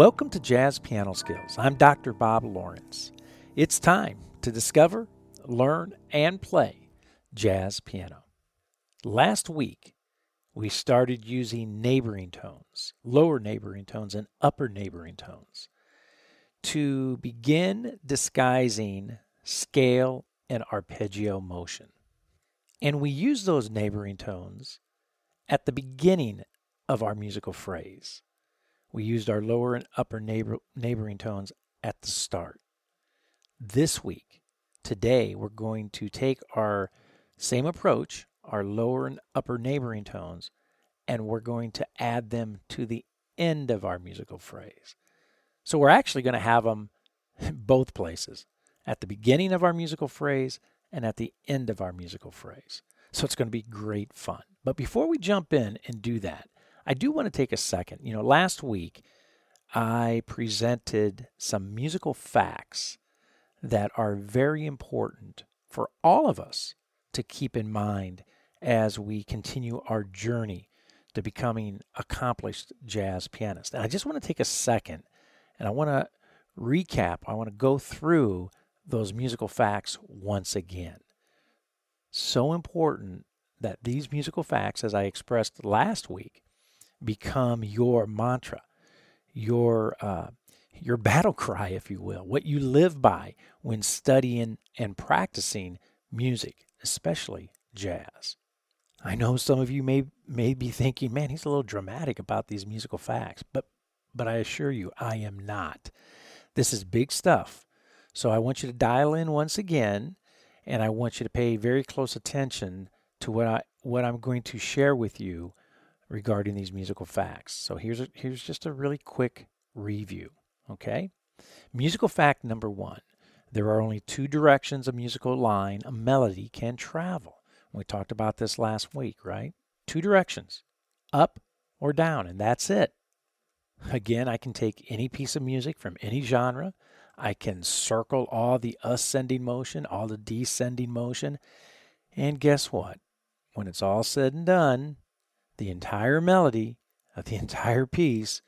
Welcome to Jazz Piano Skills. I'm Dr. Bob Lawrence. It's time to discover, learn, and play jazz piano. Last week, we started using neighboring tones, lower neighboring tones, and upper neighboring tones to begin disguising scale and arpeggio motion. And we use those neighboring tones at the beginning of our musical phrase. We used our lower and upper neighbor, neighboring tones at the start. This week, today, we're going to take our same approach, our lower and upper neighboring tones, and we're going to add them to the end of our musical phrase. So we're actually going to have them both places at the beginning of our musical phrase and at the end of our musical phrase. So it's going to be great fun. But before we jump in and do that, I do want to take a second. You know, last week I presented some musical facts that are very important for all of us to keep in mind as we continue our journey to becoming accomplished jazz pianists. And I just want to take a second and I want to recap, I want to go through those musical facts once again. So important that these musical facts, as I expressed last week, become your mantra, your uh, your battle cry, if you will, what you live by when studying and practicing music, especially jazz. I know some of you may may be thinking, "Man, he's a little dramatic about these musical facts," but but I assure you, I am not. This is big stuff. So I want you to dial in once again, and I want you to pay very close attention to what I what I'm going to share with you regarding these musical facts. So here's a, here's just a really quick review, okay? Musical fact number 1. There are only two directions a musical line, a melody can travel. We talked about this last week, right? Two directions, up or down, and that's it. Again, I can take any piece of music from any genre. I can circle all the ascending motion, all the descending motion. And guess what? When it's all said and done, the entire melody of the entire piece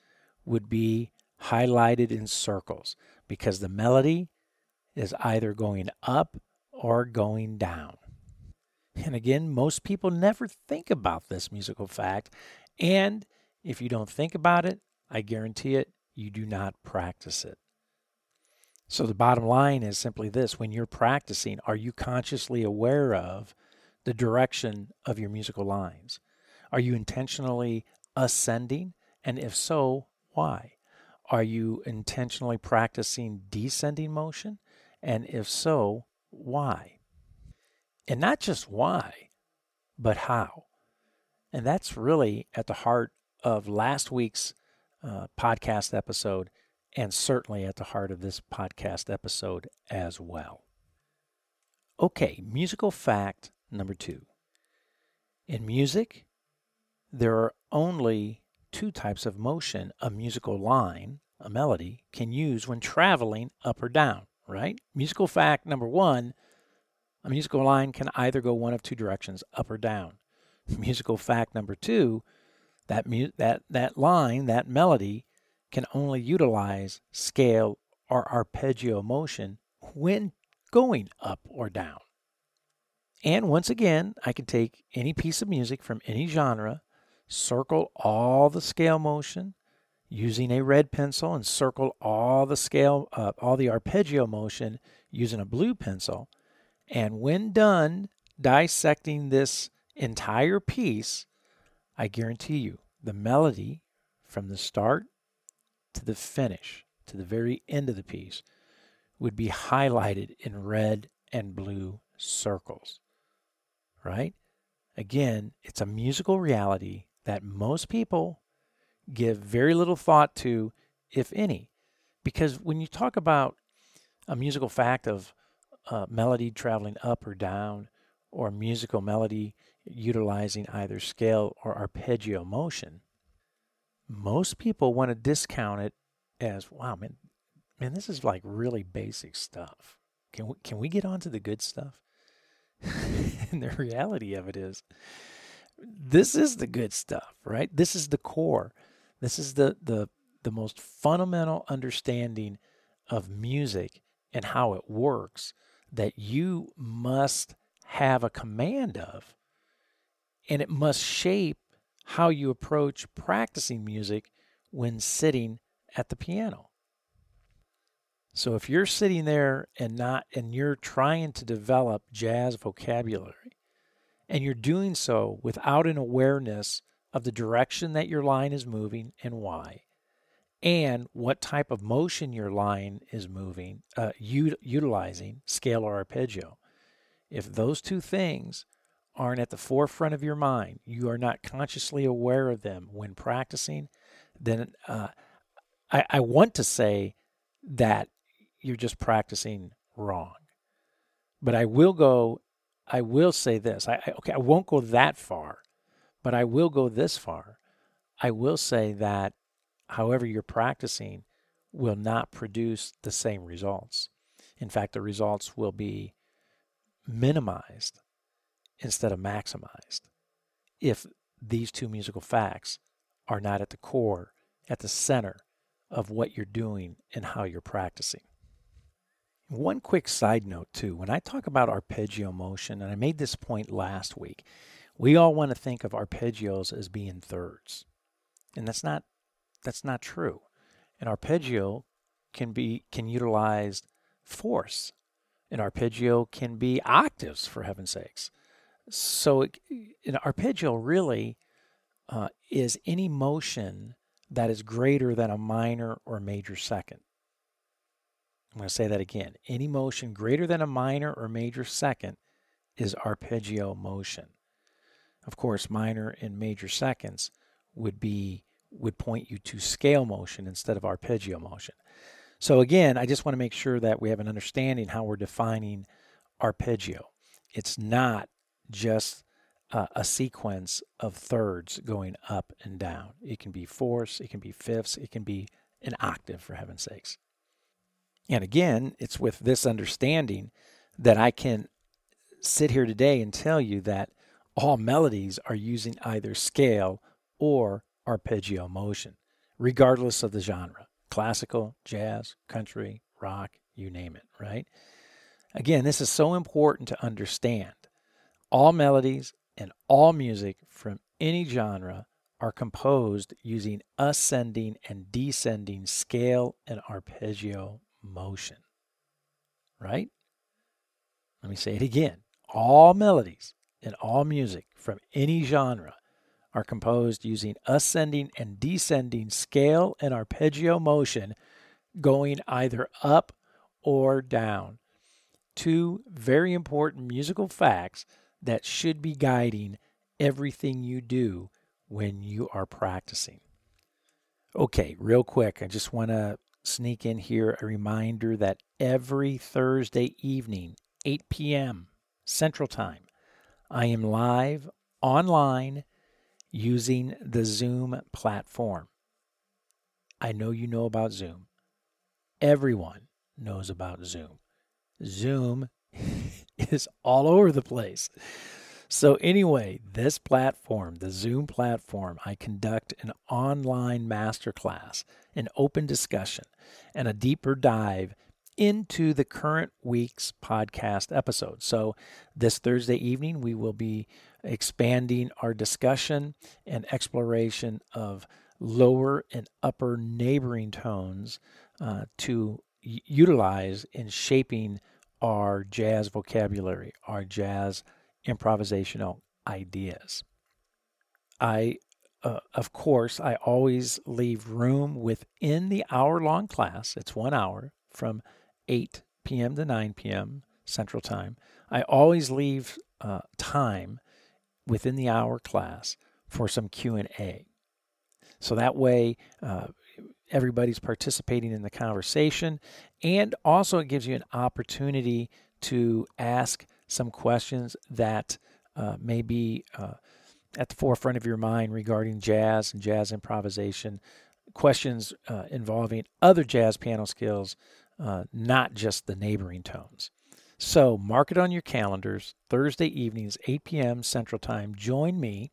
would be highlighted in circles because the melody is either going up or going down. And again, most people never think about this musical fact. And if you don't think about it, I guarantee it, you do not practice it. So the bottom line is simply this when you're practicing, are you consciously aware of the direction of your musical lines? Are you intentionally ascending? And if so, why? Are you intentionally practicing descending motion? And if so, why? And not just why, but how. And that's really at the heart of last week's uh, podcast episode, and certainly at the heart of this podcast episode as well. Okay, musical fact number two. In music, there are only two types of motion a musical line, a melody, can use when traveling up or down, right? Musical fact number one a musical line can either go one of two directions, up or down. Musical fact number two that mu- that that line, that melody can only utilize scale or arpeggio motion when going up or down. And once again, I can take any piece of music from any genre, circle all the scale motion using a red pencil, and circle all the scale, uh, all the arpeggio motion using a blue pencil. And when done dissecting this entire piece, I guarantee you the melody from the start to the finish, to the very end of the piece, would be highlighted in red and blue circles. Right? Again, it's a musical reality that most people give very little thought to, if any. Because when you talk about a musical fact of uh, melody traveling up or down, or musical melody utilizing either scale or arpeggio motion, most people want to discount it as, wow, man, man, this is like really basic stuff. Can we, can we get on to the good stuff? and the reality of it is, this is the good stuff, right? This is the core. This is the the the most fundamental understanding of music and how it works that you must have a command of. And it must shape how you approach practicing music when sitting at the piano. So if you're sitting there and not and you're trying to develop jazz vocabulary and you're doing so without an awareness of the direction that your line is moving and why and what type of motion your line is moving uh, u- utilizing scale or arpeggio if those two things aren't at the forefront of your mind you are not consciously aware of them when practicing then uh, I, I want to say that you're just practicing wrong. But I will go, I will say this. I, I, okay, I won't go that far, but I will go this far. I will say that however you're practicing will not produce the same results. In fact, the results will be minimized instead of maximized if these two musical facts are not at the core, at the center of what you're doing and how you're practicing. One quick side note, too. When I talk about arpeggio motion, and I made this point last week, we all want to think of arpeggios as being thirds. And that's not that's not true. An arpeggio can be can utilize fourths. An arpeggio can be octaves, for heaven's sakes. So an arpeggio really uh, is any motion that is greater than a minor or major second. I'm going to say that again. Any motion greater than a minor or major second is arpeggio motion. Of course, minor and major seconds would be would point you to scale motion instead of arpeggio motion. So again, I just want to make sure that we have an understanding how we're defining arpeggio. It's not just uh, a sequence of thirds going up and down. It can be fourths, it can be fifths, it can be an octave for heaven's sakes. And again, it's with this understanding that I can sit here today and tell you that all melodies are using either scale or arpeggio motion, regardless of the genre classical, jazz, country, rock, you name it, right? Again, this is so important to understand. All melodies and all music from any genre are composed using ascending and descending scale and arpeggio motion. Right? Let me say it again. All melodies and all music from any genre are composed using ascending and descending scale and arpeggio motion going either up or down. Two very important musical facts that should be guiding everything you do when you are practicing. Okay, real quick, I just want to sneak in here a reminder that every Thursday evening, 8 p.m. Central Time, I am live online using the Zoom platform. I know you know about Zoom. Everyone knows about Zoom. Zoom is all over the place. So, anyway, this platform, the Zoom platform, I conduct an online masterclass, an open discussion, and a deeper dive into the current week's podcast episode. So, this Thursday evening, we will be expanding our discussion and exploration of lower and upper neighboring tones uh, to utilize in shaping our jazz vocabulary, our jazz improvisational ideas. I, uh, of course, I always leave room within the hour long class. It's one hour from 8 p.m. to 9 p.m. Central Time. I always leave uh, time within the hour class for some Q&A. So that way, uh, everybody's participating in the conversation, and also it gives you an opportunity to ask some questions that uh, may be uh, at the forefront of your mind regarding jazz and jazz improvisation, questions uh, involving other jazz piano skills, uh, not just the neighboring tones. So mark it on your calendars, Thursday evenings, 8 p.m. Central Time. Join me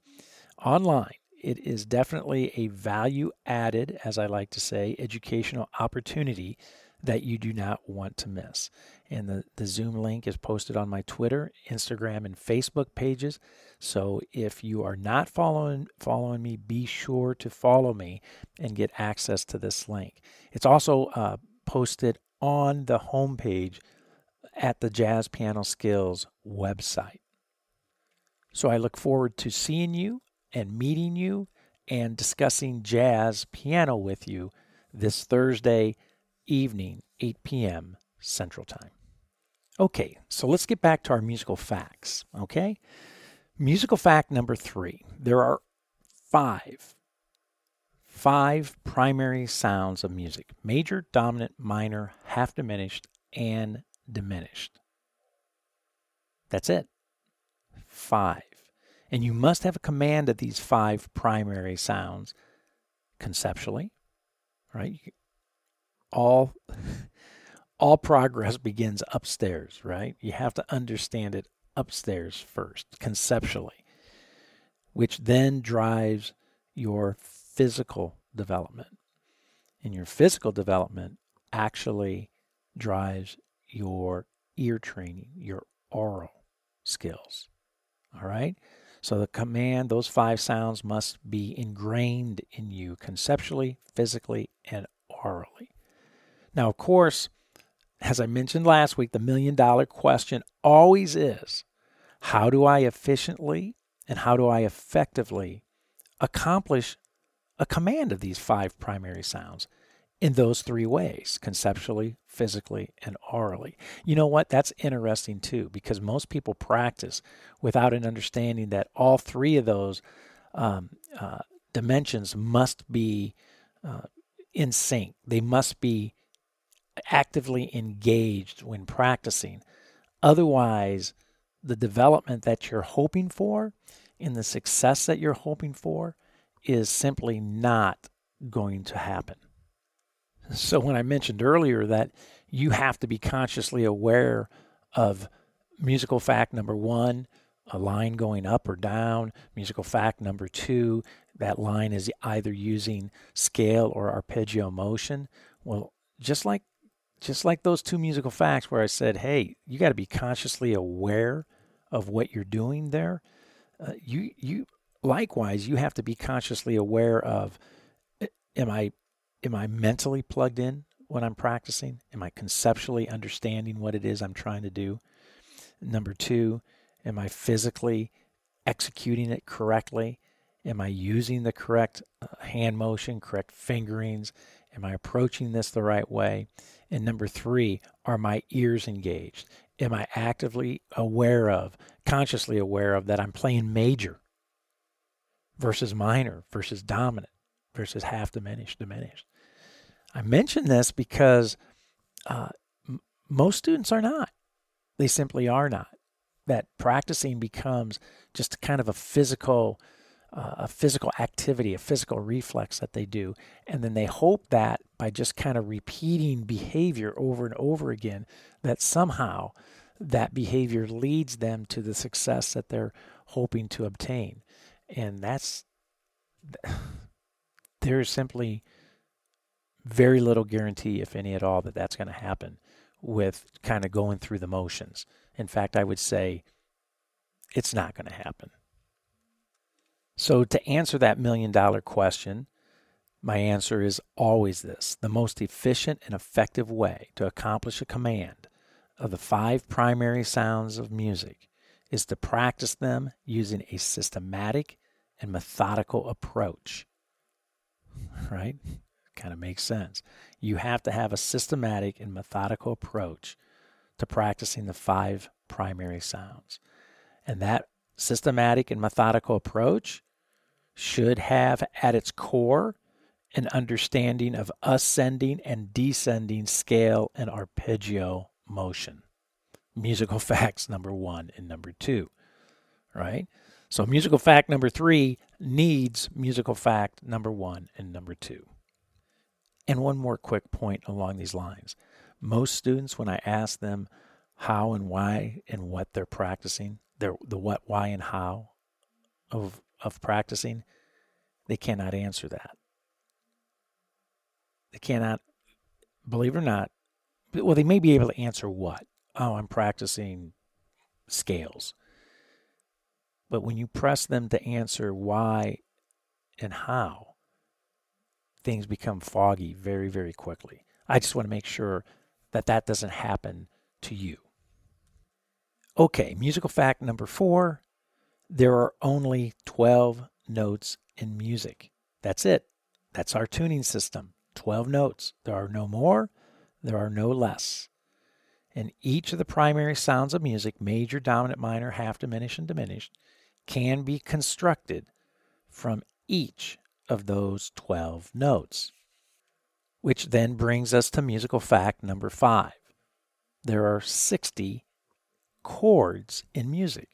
online it is definitely a value added, as I like to say, educational opportunity that you do not want to miss. And the, the Zoom link is posted on my Twitter, Instagram, and Facebook pages. So if you are not following following me, be sure to follow me and get access to this link. It's also uh, posted on the homepage at the Jazz Piano Skills website. So I look forward to seeing you and meeting you and discussing jazz piano with you this Thursday evening, 8 p.m. Central Time. Okay, so let's get back to our musical facts, okay? Musical fact number three there are five, five primary sounds of music major, dominant, minor, half diminished, and diminished. That's it. Five. And you must have a command of these five primary sounds conceptually, right? All all progress begins upstairs, right? You have to understand it upstairs first, conceptually, which then drives your physical development. And your physical development actually drives your ear training, your aural skills. All right? So the command, those five sounds must be ingrained in you conceptually, physically, and aurally. Now, of course, as I mentioned last week, the million dollar question always is how do I efficiently and how do I effectively accomplish a command of these five primary sounds? In those three ways conceptually, physically, and aurally. You know what? That's interesting too, because most people practice without an understanding that all three of those um, uh, dimensions must be uh, in sync. They must be actively engaged when practicing. Otherwise, the development that you're hoping for and the success that you're hoping for is simply not going to happen. So, when I mentioned earlier that you have to be consciously aware of musical fact number one, a line going up or down, musical fact number two, that line is either using scale or arpeggio motion. Well, just like just like those two musical facts where I said, "Hey, you got to be consciously aware of what you're doing there." Uh, you you likewise you have to be consciously aware of am I am I mentally plugged in when I'm practicing? Am I conceptually understanding what it is I'm trying to do? Number two, am I physically executing it correctly? Am I using the correct uh, hand motion, correct fingerings? Am I approaching this the right way? And number three, are my ears engaged? Am I actively aware of, consciously aware of that I'm playing major versus minor versus dominant? Versus half diminished, diminished. I mention this because uh, m- most students are not. They simply are not. That practicing becomes just kind of a physical, uh, a physical activity, a physical reflex that they do, and then they hope that by just kind of repeating behavior over and over again, that somehow that behavior leads them to the success that they're hoping to obtain, and that's there is simply very little guarantee, if any at all, that that's going to happen with kind of going through the motions. In fact, I would say it's not going to happen. So, to answer that million dollar question, my answer is always this the most efficient and effective way to accomplish a command of the five primary sounds of music is to practice them using a systematic and methodical approach right? Kind of makes sense. You have to have a systematic and methodical approach to practicing the five primary sounds. And that systematic and methodical approach should have at its core an understanding of ascending and descending scale and arpeggio motion. Musical facts number one and number two, right? So, musical fact number three needs musical fact number one and number two. And one more quick point along these lines. Most students, when I ask them how and why and what they're practicing, the what, why, and how of, of practicing, they cannot answer that. They cannot, believe it or not, well, they may be able to answer what? Oh, I'm practicing scales. But when you press them to answer why and how, things become foggy very, very quickly. I just want to make sure that that doesn't happen to you. Okay, musical fact number four there are only 12 notes in music. That's it. That's our tuning system 12 notes. There are no more, there are no less. And each of the primary sounds of music, major, dominant, minor, half diminished, and diminished, can be constructed from each of those 12 notes. Which then brings us to musical fact number five. There are 60 chords in music,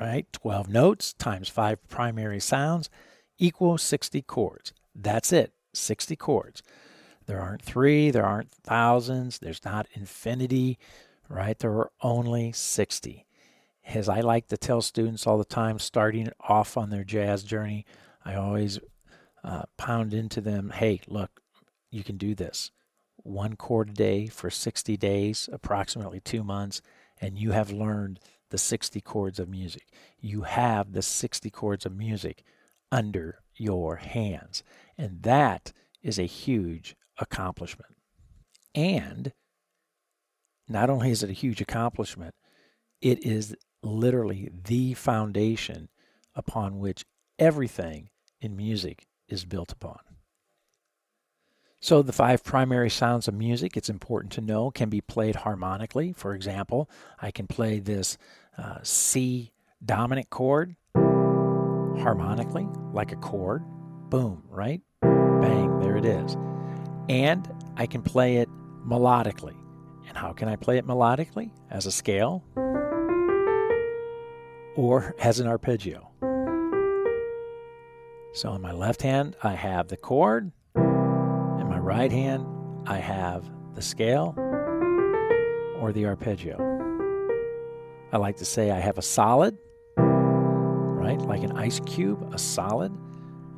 right? 12 notes times five primary sounds equals 60 chords. That's it, 60 chords. There aren't three, there aren't thousands, there's not infinity, right? There are only 60. As I like to tell students all the time, starting off on their jazz journey, I always uh, pound into them hey, look, you can do this. One chord a day for 60 days, approximately two months, and you have learned the 60 chords of music. You have the 60 chords of music under your hands. And that is a huge accomplishment. And not only is it a huge accomplishment, it is literally the foundation upon which everything in music is built upon. So, the five primary sounds of music, it's important to know, can be played harmonically. For example, I can play this uh, C dominant chord harmonically, like a chord. Boom, right? Bang, there it is. And I can play it melodically. And how can I play it melodically? As a scale or as an arpeggio. So in my left hand, I have the chord. In my right hand, I have the scale or the arpeggio. I like to say I have a solid, right? Like an ice cube, a solid.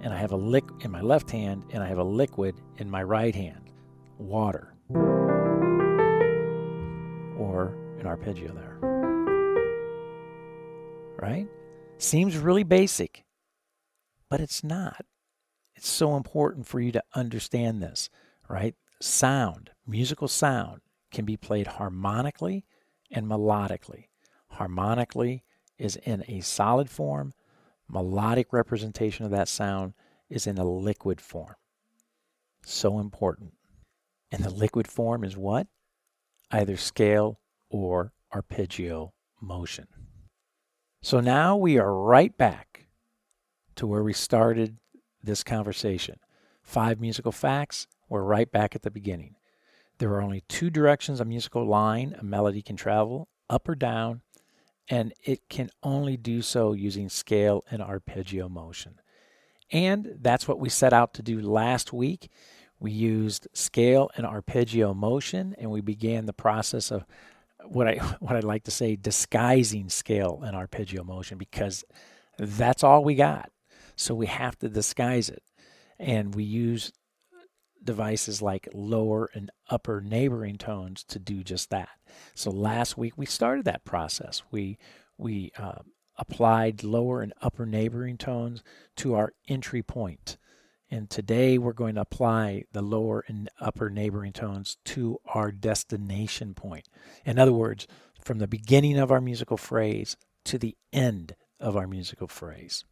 And I have a lick in my left hand, and I have a liquid in my right hand, water, or an arpeggio there. Right? Seems really basic, but it's not. It's so important for you to understand this, right? Sound, musical sound, can be played harmonically and melodically. Harmonically is in a solid form, melodic representation of that sound is in a liquid form. So important. And the liquid form is what? Either scale or arpeggio motion. So now we are right back to where we started this conversation. Five musical facts. We're right back at the beginning. There are only two directions a musical line, a melody can travel up or down, and it can only do so using scale and arpeggio motion. And that's what we set out to do last week. We used scale and arpeggio motion, and we began the process of what I what I'd like to say disguising scale and arpeggio motion because that's all we got. So we have to disguise it. And we use devices like lower and upper neighboring tones to do just that. So last week we started that process. We we uh, applied lower and upper neighboring tones to our entry point. And today we're going to apply the lower and upper neighboring tones to our destination point. In other words, from the beginning of our musical phrase to the end of our musical phrase.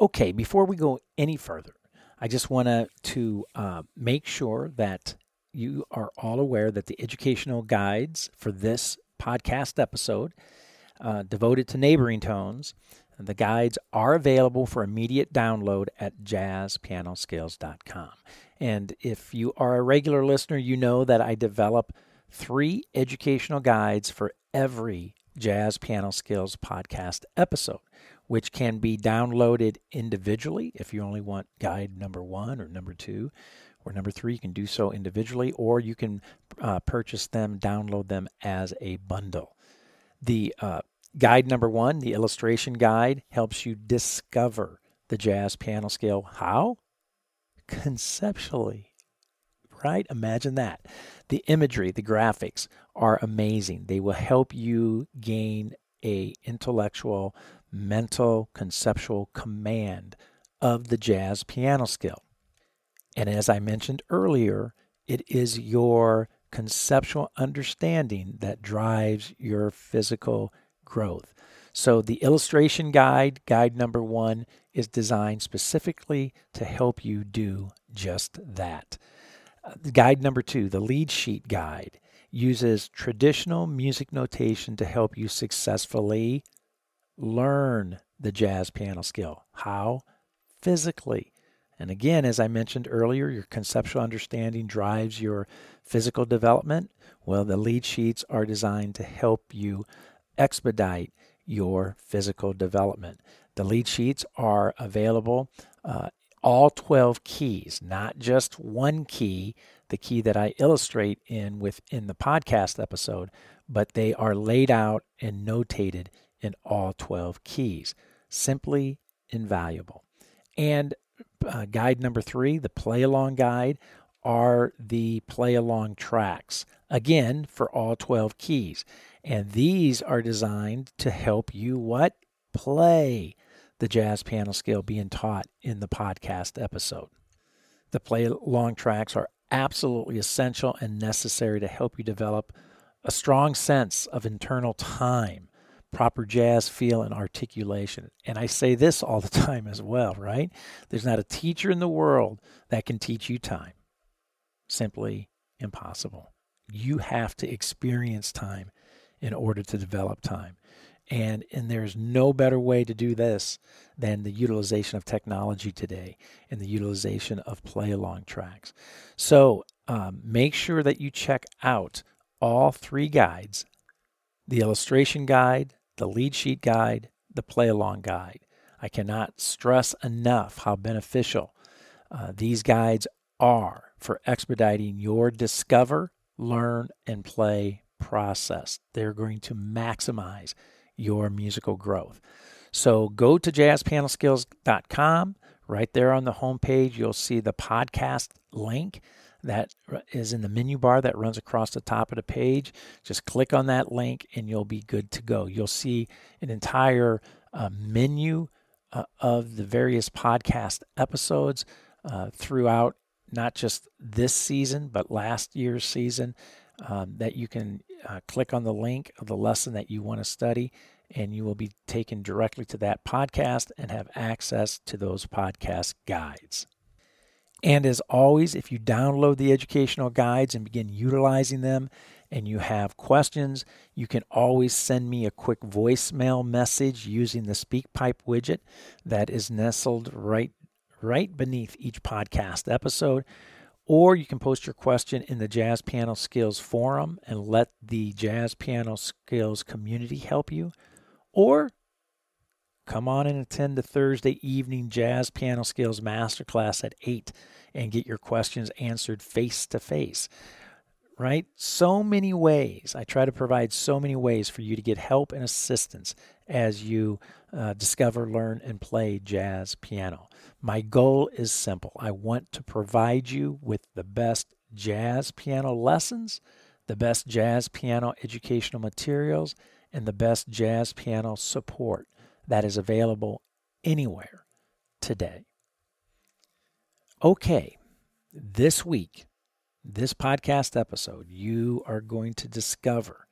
Okay, before we go any further, I just want to uh, make sure that you are all aware that the educational guides for this podcast episode uh, devoted to neighboring tones, the guides are available for immediate download at jazzpianoskills.com. And if you are a regular listener, you know that I develop three educational guides for every Jazz Piano Skills podcast episode which can be downloaded individually if you only want guide number one or number two or number three. You can do so individually, or you can uh, purchase them, download them as a bundle. The uh, guide number one, the illustration guide, helps you discover the jazz piano skill. How? Conceptually, right? Imagine that. The imagery, the graphics are amazing. They will help you gain a intellectual, mental, conceptual command of the jazz piano skill. And as I mentioned earlier, it is your conceptual understanding that drives your physical growth. So, the illustration guide, guide number one, is designed specifically to help you do just that. Uh, guide number two, the lead sheet guide, uses traditional music notation to help you successfully learn the jazz piano skill. How? Physically. And again, as I mentioned earlier, your conceptual understanding drives your physical development. Well, the lead sheets are designed to help you expedite your physical development. The lead sheets are available, uh, all 12 keys, not just one key, the key that I illustrate in within the podcast episode, but they are laid out and notated in all 12 keys. Simply invaluable. And uh, guide number three, the play along guide, are the play along tracks. Again, for all 12 keys. And these are designed to help you what? Play the jazz piano skill being taught in the podcast episode. The play long tracks are absolutely essential and necessary to help you develop a strong sense of internal time, proper jazz feel, and articulation. And I say this all the time as well, right? There's not a teacher in the world that can teach you time. Simply impossible. You have to experience time in order to develop time. And, and there's no better way to do this than the utilization of technology today and the utilization of play along tracks. So um, make sure that you check out all three guides the illustration guide, the lead sheet guide, the play along guide. I cannot stress enough how beneficial uh, these guides are for expediting your discover, learn, and play process. They're going to maximize your musical growth. So go to jazzpianoskills.com. Right there on the homepage, you'll see the podcast link that is in the menu bar that runs across the top of the page. Just click on that link and you'll be good to go. You'll see an entire uh, menu uh, of the various podcast episodes uh, throughout not just this season, but last year's season um, that you can uh, click on the link of the lesson that you want to study, and you will be taken directly to that podcast and have access to those podcast guides. And as always, if you download the educational guides and begin utilizing them, and you have questions, you can always send me a quick voicemail message using the SpeakPipe widget that is nestled right right beneath each podcast episode or you can post your question in the Jazz Piano Skills forum and let the Jazz Piano Skills community help you. Or come on and attend the Thursday evening Jazz Piano Skills Masterclass at 8 and get your questions answered face to face. Right? So many ways. I try to provide so many ways for you to get help and assistance as you uh, discover, learn, and play jazz piano. My goal is simple I want to provide you with the best jazz piano lessons, the best jazz piano educational materials, and the best jazz piano support that is available anywhere today. Okay, this week, this podcast episode, you are going to discover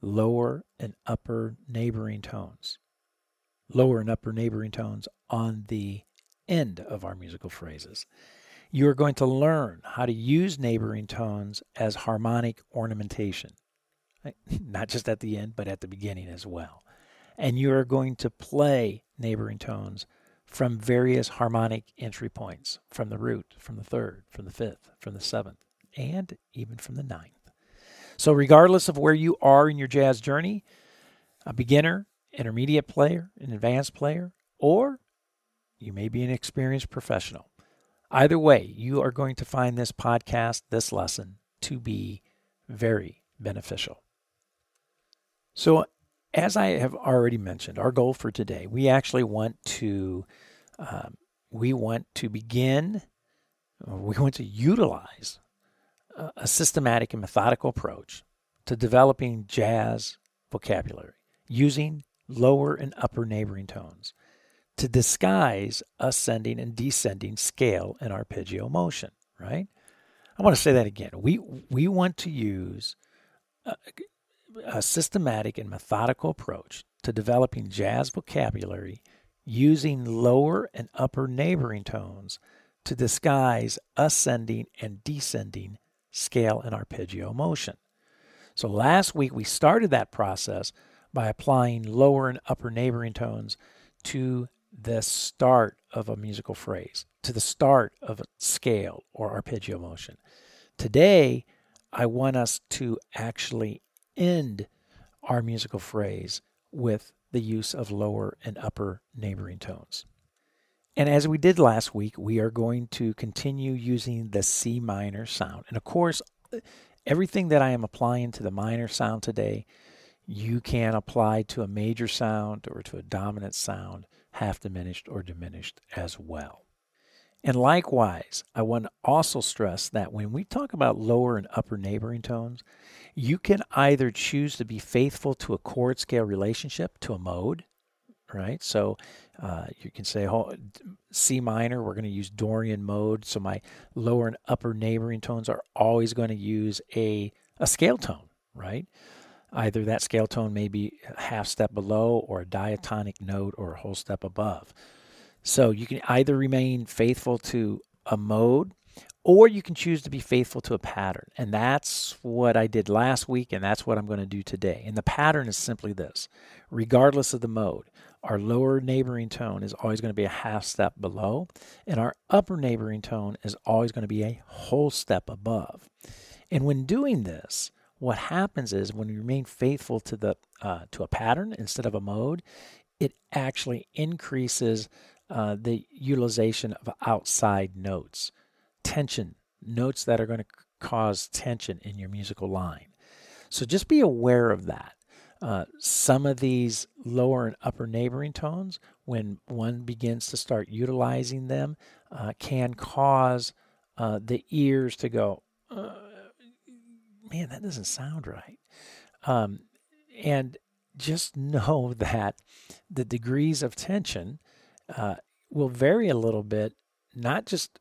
lower and upper neighboring tones. Lower and upper neighboring tones on the end of our musical phrases. You are going to learn how to use neighboring tones as harmonic ornamentation, not just at the end, but at the beginning as well. And you are going to play neighboring tones from various harmonic entry points from the root, from the third, from the fifth, from the seventh, and even from the ninth. So, regardless of where you are in your jazz journey, a beginner, intermediate player, an advanced player, or you may be an experienced professional. Either way, you are going to find this podcast, this lesson, to be very beneficial. So, as I have already mentioned, our goal for today, we actually want to um, we want to begin, we want to utilize a, a systematic and methodical approach to developing jazz vocabulary using lower and upper neighboring tones to disguise ascending and descending scale and arpeggio motion, right? I want to say that again. We we want to use a, a systematic and methodical approach to developing jazz vocabulary using lower and upper neighboring tones to disguise ascending and descending scale and arpeggio motion. So last week we started that process by applying lower and upper neighboring tones to the start of a musical phrase, to the start of a scale or arpeggio motion. Today, I want us to actually end our musical phrase with the use of lower and upper neighboring tones. And as we did last week, we are going to continue using the C minor sound. And of course, everything that I am applying to the minor sound today, you can apply to a major sound or to a dominant sound, half diminished or diminished as well. And likewise, I want to also stress that when we talk about lower and upper neighboring tones, you can either choose to be faithful to a chord scale relationship, to a mode, right? So uh, you can say oh, C minor, we're going to use Dorian mode. So my lower and upper neighboring tones are always going to use a, a scale tone, right? Either that scale tone may be a half step below or a diatonic note or a whole step above. So you can either remain faithful to a mode or you can choose to be faithful to a pattern. And that's what I did last week, and that's what I'm going to do today. And the pattern is simply this regardless of the mode, our lower neighboring tone is always going to be a half step below, and our upper neighboring tone is always going to be a whole step above. And when doing this, what happens is when we remain faithful to the uh, to a pattern instead of a mode, it actually increases uh, the utilization of outside notes, tension, notes that are going to cause tension in your musical line. So just be aware of that. Uh, some of these lower and upper neighboring tones, when one begins to start utilizing them, uh, can cause uh, the ears to go, uh, man, that doesn't sound right. Um, and just know that the degrees of tension uh, will vary a little bit, not just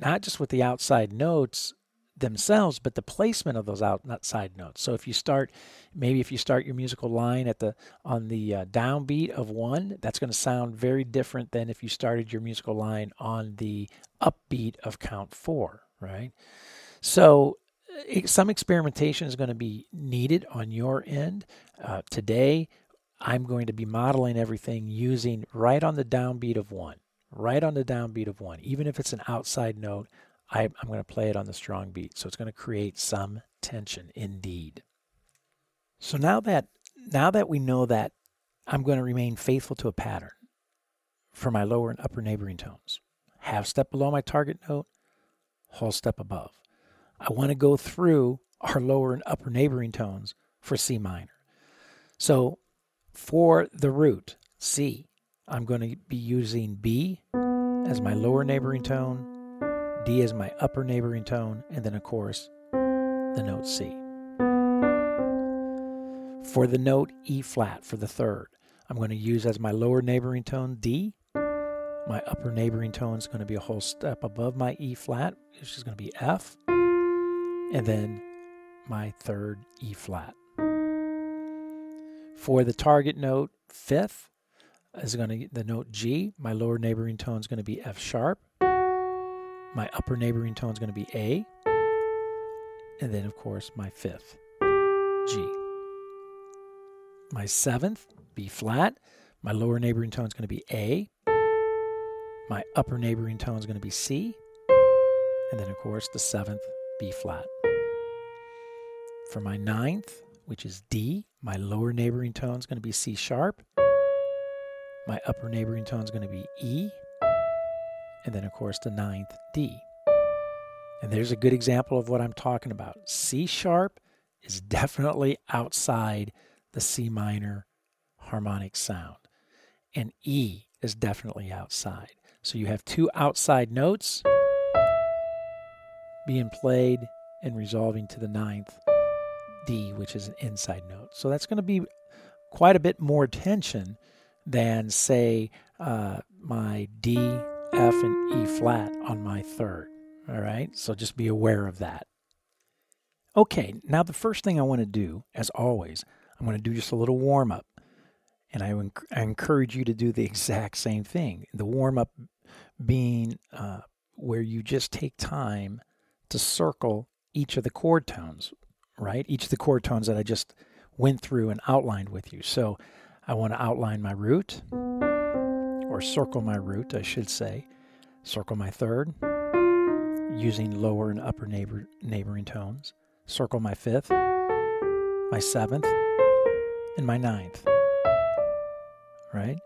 not just with the outside notes themselves, but the placement of those outside notes. So if you start, maybe if you start your musical line at the on the uh, downbeat of one, that's going to sound very different than if you started your musical line on the upbeat of count four, right? So some experimentation is going to be needed on your end. Uh, today, I'm going to be modeling everything using right on the downbeat of one, right on the downbeat of one. Even if it's an outside note, I, am going to play it on the strong beat. So it's going to create some tension indeed. So now that now that we know that I'm going to remain faithful to a pattern for my lower and upper neighboring tones, half step below my target note, whole step above. I want to go through our lower and upper neighboring tones for C minor. So for the root, C, I'm going to be using B as my lower neighboring tone, D as my upper neighboring tone, and then, of course, the note C. For the note E flat for the third, I'm going to use as my lower neighboring tone D. My upper neighboring tone is going to be a whole step above my E flat, which is going to be F. And then my third E flat. For the target note, fifth is going to the note G. My lower neighboring tone is going to be F sharp. My upper neighboring tone is going to be A. And then, of course, my fifth, G. My seventh, B flat. My lower neighboring tone is going to be A. My upper neighboring tone is going to be C. And then, of course, the seventh, B flat. For my ninth, which is D. My lower neighboring tone is going to be C sharp. My upper neighboring tone is going to be E. And then, of course, the ninth, D. And there's a good example of what I'm talking about. C sharp is definitely outside the C minor harmonic sound, and E is definitely outside. So you have two outside notes being played and resolving to the ninth D, which is an inside note. So that's going to be quite a bit more tension than, say, uh, my D, F, and E flat on my third. All right, so just be aware of that. Okay, now the first thing I want to do, as always, I'm going to do just a little warm up. And I, I encourage you to do the exact same thing. The warm up being uh, where you just take time to circle each of the chord tones, right? Each of the chord tones that I just went through and outlined with you. So I want to outline my root, or circle my root, I should say. Circle my third, using lower and upper neighbor, neighboring tones. Circle my fifth, my seventh, and my ninth. Right?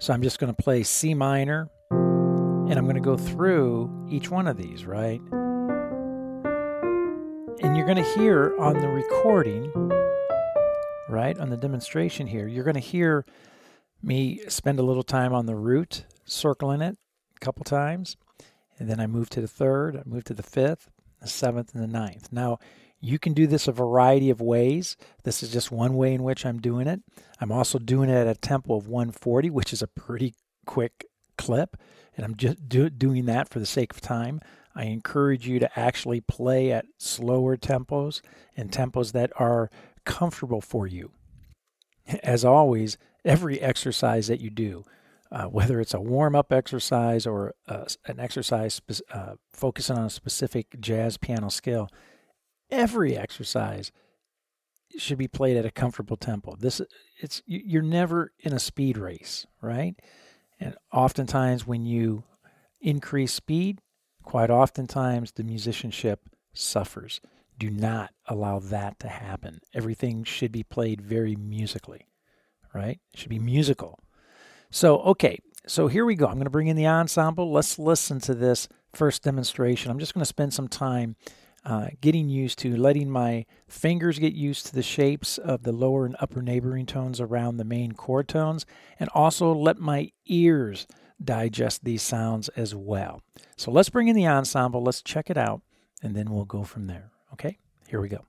So I'm just going to play C minor, and I'm going to go through each one of these, right? And you're going to hear on the recording, right, on the demonstration here, you're going to hear me spend a little time on the root, circling it a couple times. And then I move to the third, I move to the fifth, the seventh, and the ninth. Now, you can do this a variety of ways. This is just one way in which I'm doing it. I'm also doing it at a tempo of 140, which is a pretty quick clip. And I'm just do, doing that for the sake of time. I encourage you to actually play at slower tempos and tempos that are comfortable for you. As always, every exercise that you do, uh, whether it's a warm up exercise or uh, an exercise spe- uh, focusing on a specific jazz piano skill, every exercise should be played at a comfortable tempo. This it's you're never in a speed race, right? And oftentimes when you increase speed, Quite oftentimes, the musicianship suffers. Do not allow that to happen. Everything should be played very musically, right? It should be musical. So, okay, so here we go. I'm going to bring in the ensemble. Let's listen to this first demonstration. I'm just going to spend some time uh, getting used to letting my fingers get used to the shapes of the lower and upper neighboring tones around the main chord tones, and also let my ears digest these sounds as well. So let's bring in the ensemble, let's check it out, and then we'll go from there. Okay, here we go.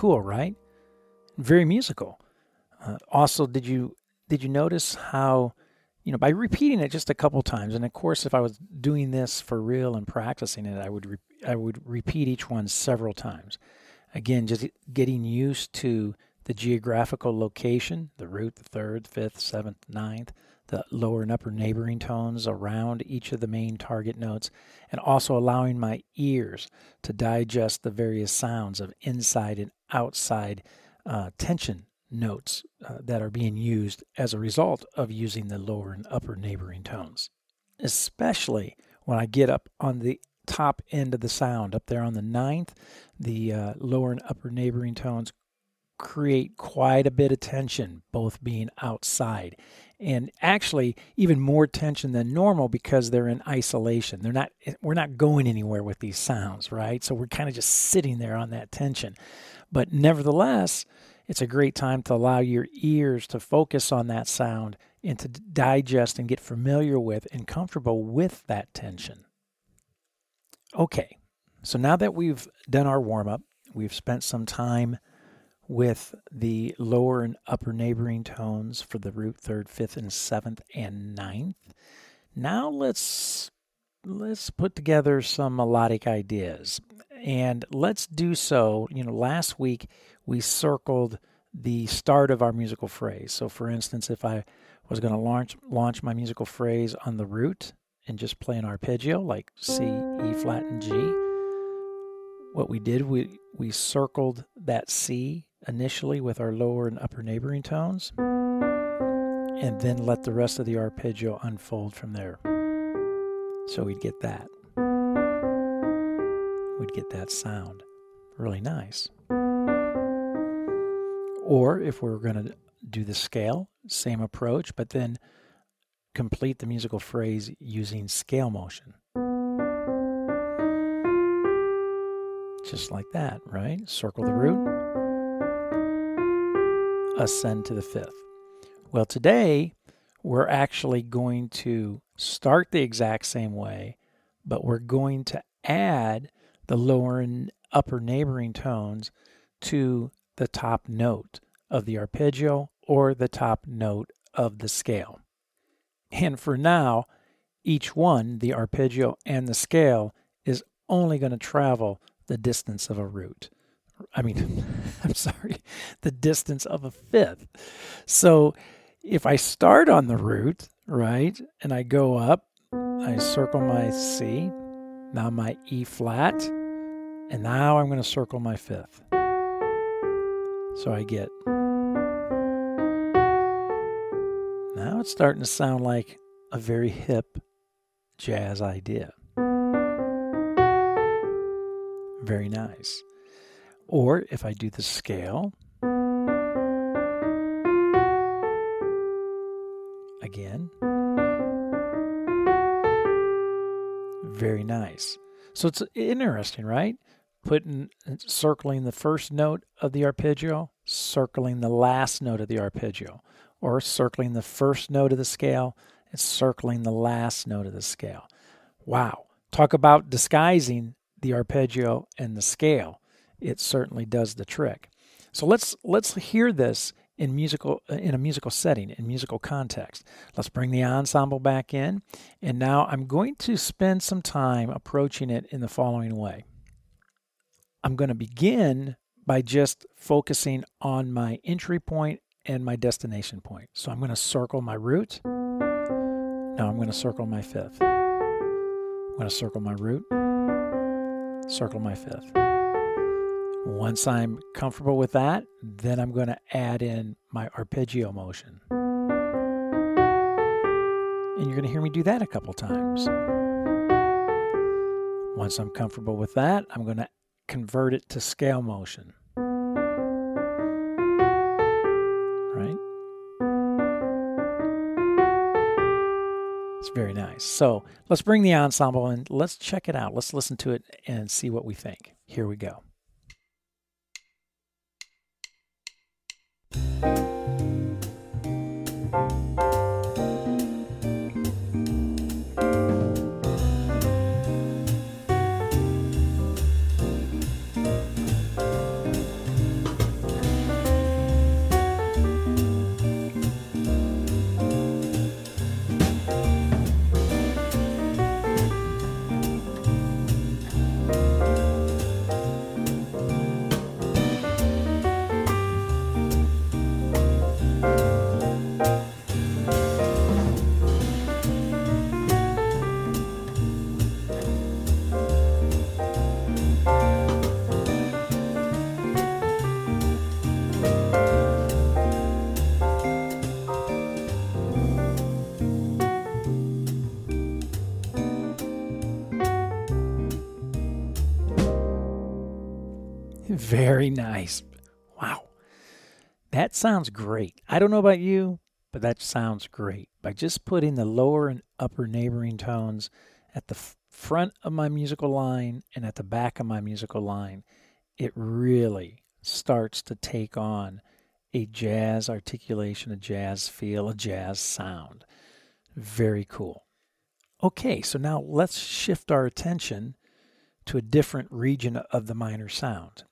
Cool, right? Very musical. Uh, also, did you did you notice how you know by repeating it just a couple times, and of course, if I was doing this for real and practicing it, I would re- I would repeat each one several times. Again, just getting used to the geographical location, the root, the third, fifth, seventh, ninth, the lower and upper neighboring tones around each of the main target notes, and also allowing my ears to digest the various sounds of inside and outside uh, tension notes uh, that are being used as a result of using the lower and upper neighboring tones. Especially when I get up on the top end of the sound, up there on the ninth, the uh, lower and upper neighboring tones create quite a bit of tension, both being outside and actually even more tension than normal because they're in isolation. They're not we're not going anywhere with these sounds, right? So we're kind of just sitting there on that tension. But nevertheless, it's a great time to allow your ears to focus on that sound and to digest and get familiar with and comfortable with that tension. Okay. So now that we've done our warm up, we've spent some time with the lower and upper neighboring tones for the root, third, fifth, and seventh, and ninth. Now let's let's put together some melodic ideas. And let's do so, you know, last week we circled the start of our musical phrase. So for instance, if I was going to launch launch my musical phrase on the root and just play an arpeggio like C, E flat and G, what we did we we circled that C initially with our lower and upper neighboring tones and then let the rest of the arpeggio unfold from there. So we'd get that. We'd get that sound. Really nice. Or if we we're going to do the scale, same approach, but then complete the musical phrase using scale motion. Just like that, right? Circle the root, ascend to the fifth. Well, today we're actually going to start the exact same way, but we're going to add the lower and upper neighboring tones to the top note of the arpeggio or the top note of the scale. And for now, each one, the arpeggio and the scale, is only going to travel the distance of a root. I mean, I'm sorry, the distance of a fifth. So if I start on the root, right, and I go up, I circle my C, now my E flat, and now I'm going to circle my fifth. So I get. Now it's starting to sound like a very hip jazz idea. Very nice. Or if I do the scale, again. Very nice. So it's interesting, right? Putting circling the first note of the arpeggio, circling the last note of the arpeggio, or circling the first note of the scale and circling the last note of the scale. Wow. Talk about disguising the arpeggio and the scale. It certainly does the trick. So let's let's hear this in musical uh, in a musical setting in musical context. Let's bring the ensemble back in and now I'm going to spend some time approaching it in the following way. I'm going to begin by just focusing on my entry point and my destination point. So I'm going to circle my root. Now I'm going to circle my fifth. I'm going to circle my root, circle my fifth. Once I'm comfortable with that, then I'm going to add in my arpeggio motion. And you're going to hear me do that a couple times. Once I'm comfortable with that, I'm going to convert it to scale motion. Right? It's very nice. So let's bring the ensemble and let's check it out. Let's listen to it and see what we think. Here we go. Very nice. Wow. That sounds great. I don't know about you, but that sounds great. By just putting the lower and upper neighboring tones at the front of my musical line and at the back of my musical line, it really starts to take on a jazz articulation, a jazz feel, a jazz sound. Very cool. Okay, so now let's shift our attention to a different region of the minor sound.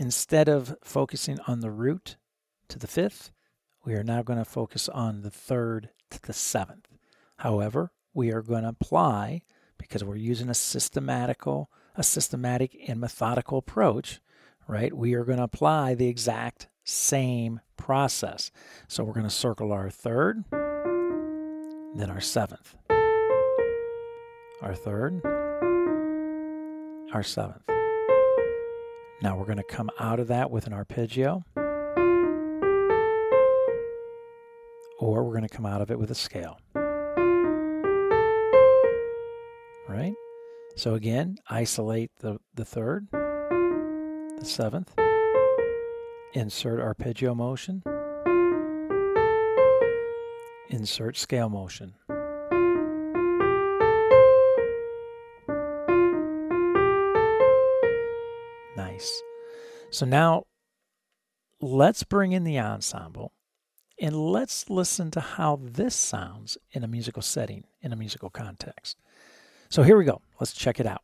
Instead of focusing on the root to the fifth, we are now going to focus on the third to the seventh. However, we are going to apply because we're using a systematical, a systematic and methodical approach, right? We are going to apply the exact same process. So we're going to circle our third, then our seventh, our third, our seventh. Now we're going to come out of that with an arpeggio, or we're going to come out of it with a scale. Right? So again, isolate the, the third, the seventh, insert arpeggio motion, insert scale motion. Nice. So now let's bring in the ensemble and let's listen to how this sounds in a musical setting, in a musical context. So here we go. Let's check it out.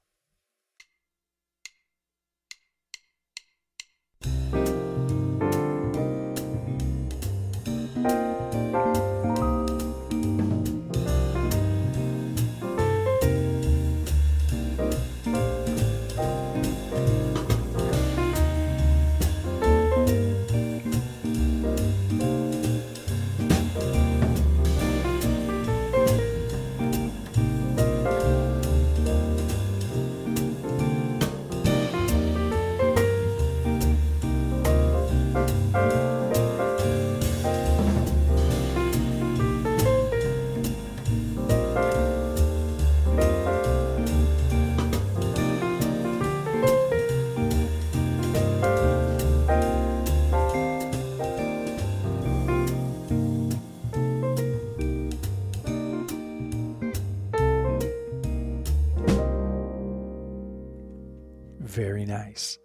Nice.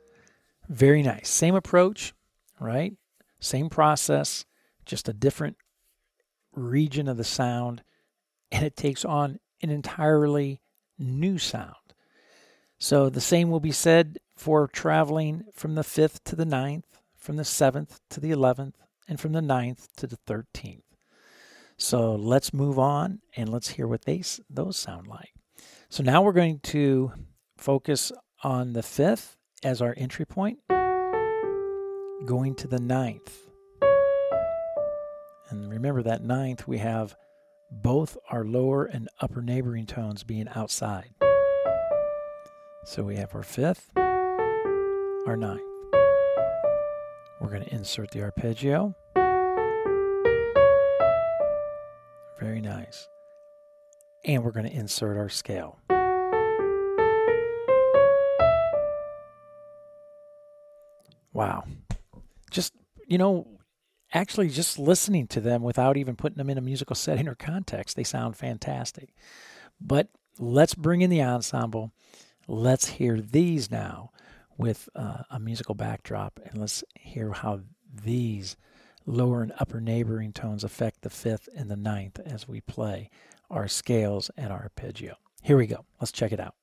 Very nice. Same approach, right? Same process, just a different region of the sound, and it takes on an entirely new sound. So the same will be said for traveling from the 5th to the ninth, from the 7th to the 11th, and from the ninth to the 13th. So let's move on and let's hear what they, those sound like. So now we're going to focus on the 5th as our entry point, going to the ninth. And remember that ninth, we have both our lower and upper neighboring tones being outside. So we have our fifth, our ninth. We're going to insert the arpeggio. Very nice. And we're going to insert our scale. Wow. Just, you know, actually just listening to them without even putting them in a musical setting or context, they sound fantastic. But let's bring in the ensemble. Let's hear these now with uh, a musical backdrop, and let's hear how these lower and upper neighboring tones affect the fifth and the ninth as we play our scales and our arpeggio. Here we go. Let's check it out.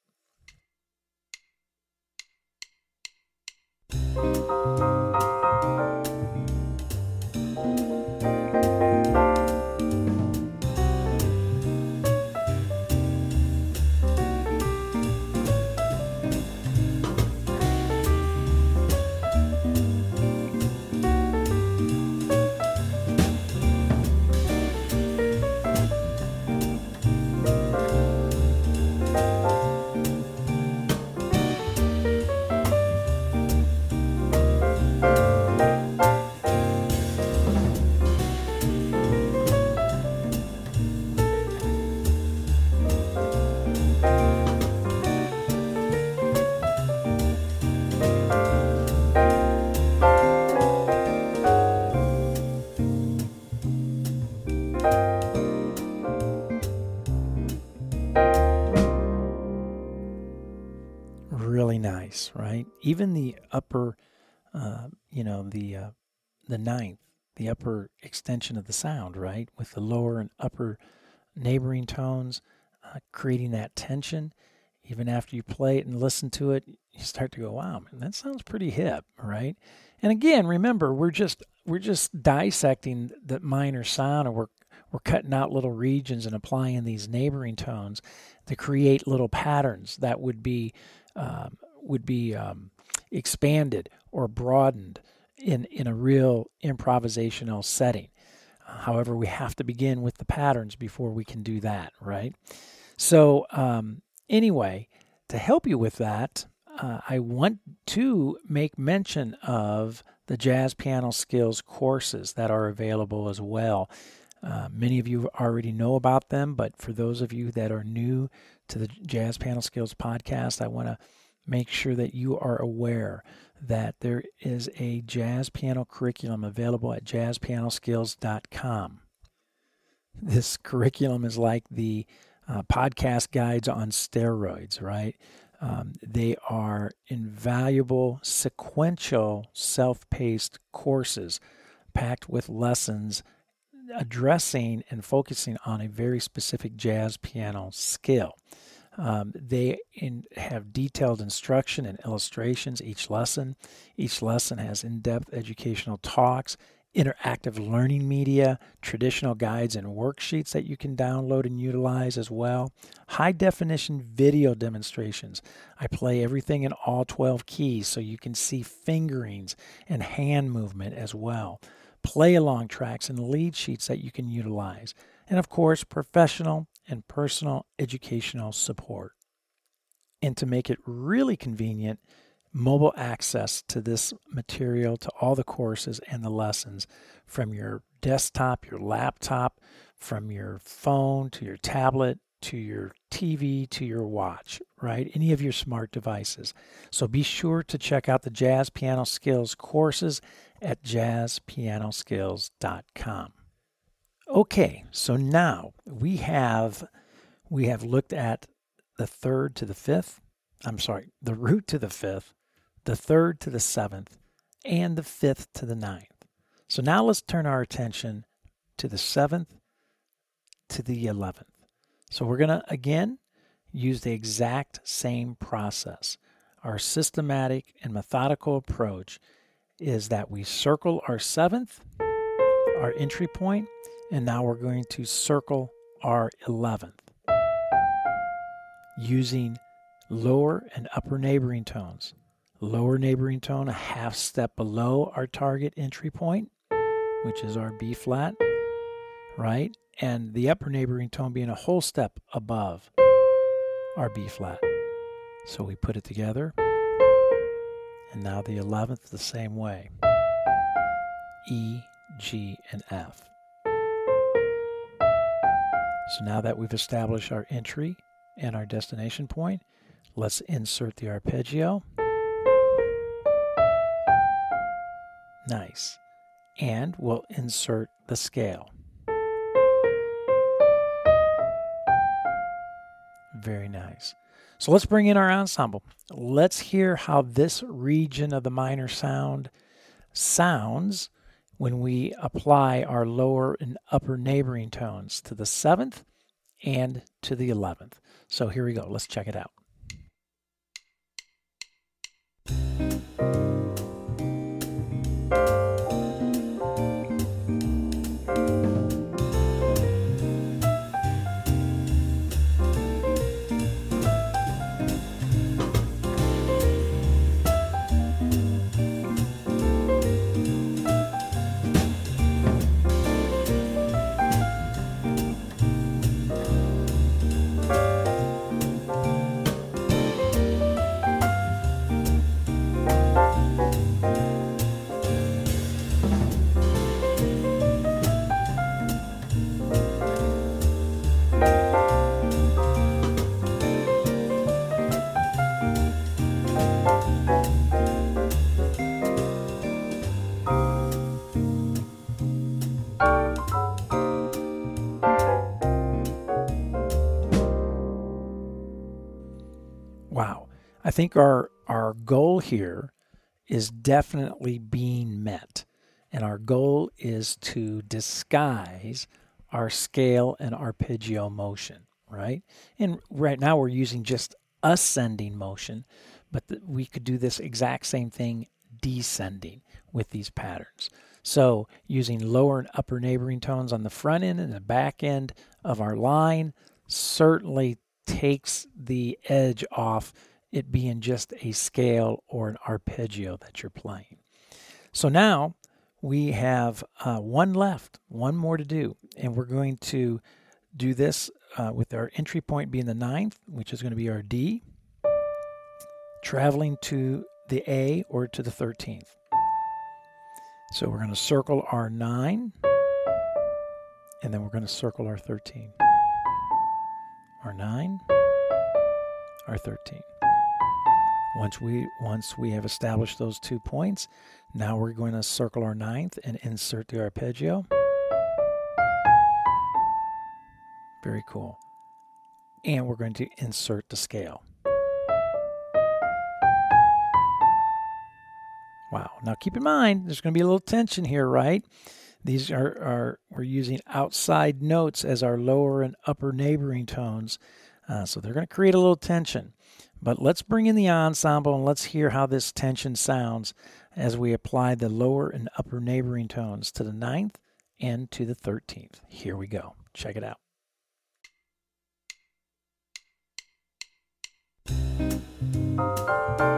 Right? Even the upper, uh, you know, the uh, the ninth, the upper extension of the sound, right, with the lower and upper neighboring tones, uh, creating that tension. Even after you play it and listen to it, you start to go, "Wow, man, that sounds pretty hip," right? And again, remember, we're just we're just dissecting the minor sound, and we're we're cutting out little regions and applying these neighboring tones to create little patterns that would be um, would be um, expanded or broadened in in a real improvisational setting. However, we have to begin with the patterns before we can do that, right? So, um, anyway, to help you with that, uh, I want to make mention of the jazz piano skills courses that are available as well. Uh, many of you already know about them, but for those of you that are new to the Jazz Piano Skills podcast, I want to make sure that you are aware that there is a jazz piano curriculum available at jazzpianoskills.com. This curriculum is like the uh, podcast guides on steroids, right? Um, they are invaluable, sequential, self paced courses packed with lessons addressing and focusing on a very specific jazz piano skill. Um, they in, have detailed instruction and illustrations each lesson. Each lesson has in depth educational talks, interactive learning media, traditional guides and worksheets that you can download and utilize as well, high definition video demonstrations. I play everything in all 12 keys so you can see fingerings and hand movement as well, play along tracks and lead sheets that you can utilize, and of course, professional and personal educational support. And to make it really convenient, mobile access to this material, to all the courses and the lessons from your desktop, your laptop, from your phone to your tablet to your TV to your watch, right? Any of your smart devices. So be sure to check out the Jazz Piano Skills courses at jazzpianoskills.com. Okay, so now we have we have looked at the third to the fifth. I'm sorry, the root to the fifth, the third to the seventh, and the fifth to the ninth. So now let's turn our attention to the seventh to the eleventh. So we're going to again use the exact same process. Our systematic and methodical approach is that we circle our seventh, our entry point, and now we're going to circle our 11th using lower and upper neighboring tones. Lower neighboring tone a half step below our target entry point, which is our B flat, right? And the upper neighboring tone being a whole step above our B flat. So we put it together. And now the 11th the same way E, G, and F. So now that we've established our entry and our destination point, let's insert the arpeggio. Nice. And we'll insert the scale. Very nice. So let's bring in our ensemble. Let's hear how this region of the minor sound sounds when we apply our lower and upper neighboring tones to the seventh and to the eleventh. So here we go. Let's check it out. Think our our goal here is definitely being met. And our goal is to disguise our scale and arpeggio motion, right? And right now we're using just ascending motion, but the, we could do this exact same thing descending with these patterns. So, using lower and upper neighboring tones on the front end and the back end of our line certainly takes the edge off it being just a scale or an arpeggio that you're playing. So now we have uh, one left, one more to do, and we're going to do this uh, with our entry point being the ninth, which is going to be our D, traveling to the A or to the 13th. So we're going to circle our 9, and then we're going to circle our 13. Our 9, our 13. Once we once we have established those two points, now we're going to circle our ninth and insert the arpeggio. Very cool. And we're going to insert the scale. Wow. Now keep in mind, there's going to be a little tension here, right? These are, are we're using outside notes as our lower and upper neighboring tones. Uh, so they're going to create a little tension. But let's bring in the ensemble and let's hear how this tension sounds as we apply the lower and upper neighboring tones to the ninth and to the 13th. Here we go. Check it out. Wow.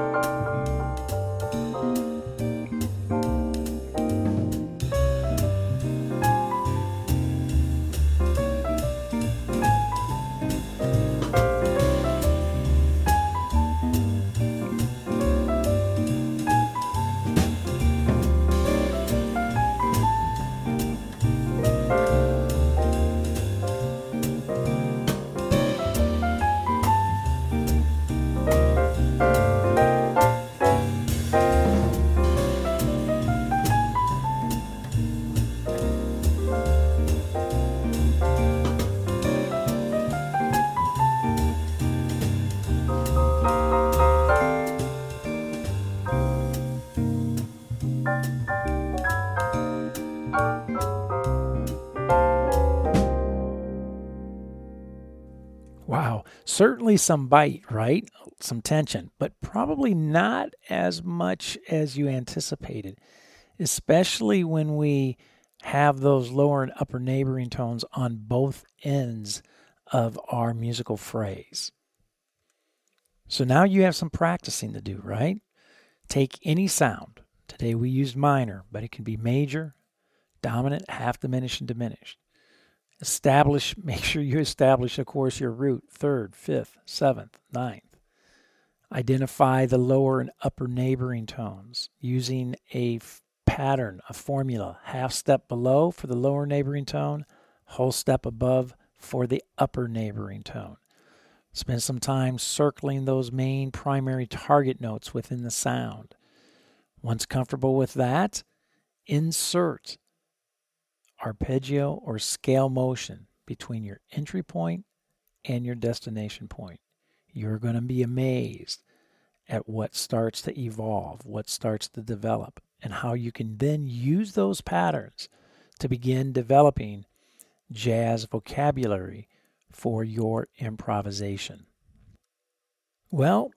Certainly some bite, right? Some tension, but probably not as much as you anticipated, especially when we have those lower and upper neighboring tones on both ends of our musical phrase. So now you have some practicing to do, right? Take any sound. Today we used minor, but it can be major, dominant, half diminished, and diminished. Establish, make sure you establish, of course, your root, third, fifth, seventh, ninth. Identify the lower and upper neighboring tones using a f- pattern, a formula, half step below for the lower neighboring tone, whole step above for the upper neighboring tone. Spend some time circling those main primary target notes within the sound. Once comfortable with that, insert arpeggio or scale motion between your entry point and your destination point. You're going to be amazed at what starts to evolve, what starts to develop, and how you can then use those patterns to begin developing jazz vocabulary for your improvisation. Well,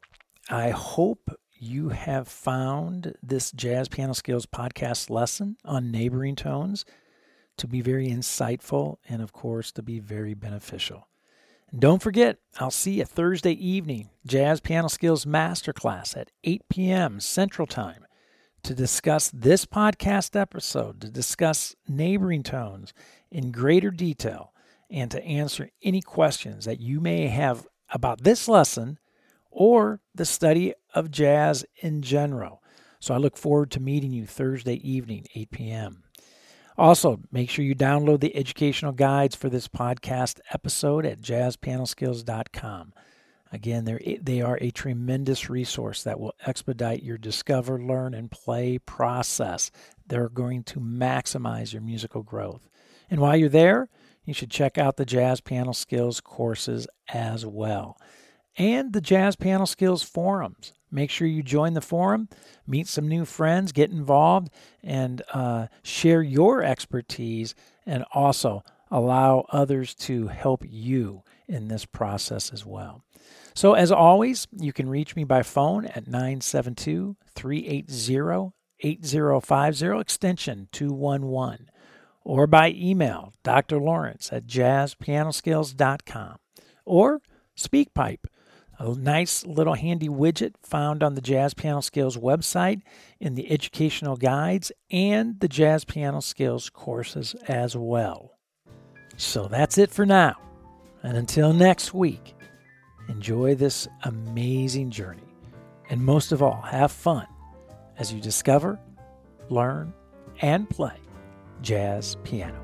I hope you have found this Jazz Piano Skills podcast lesson on neighboring tones to be very insightful and, of course, to be very beneficial. And don't forget, I'll see you Thursday evening, Jazz Piano Skills Masterclass at 8 p.m. Central Time to discuss this podcast episode, to discuss neighboring tones in greater detail, and to answer any questions that you may have about this lesson or the study of jazz in general. So I look forward to meeting you Thursday evening, 8 p.m. Also, make sure you download the educational guides for this podcast episode at jazzpianoskills.com. Again, they are a tremendous resource that will expedite your discover, learn, and play process. They're going to maximize your musical growth. And while you're there, you should check out the Jazz Piano Skills courses as well and the Jazz Piano Skills forums. Make sure you join the forum, meet some new friends, get involved, and uh, share your expertise, and also allow others to help you in this process as well. So, as always, you can reach me by phone at 972 380 8050 extension 211 or by email Dr. Lawrence at jazzpianoskills.com or SpeakPipe, a nice little handy widget found on the Jazz Piano Skills website in the educational guides and the Jazz Piano Skills courses as well. So that's it for now. And until next week, enjoy this amazing journey. And most of all, have fun as you discover, learn, and play jazz piano.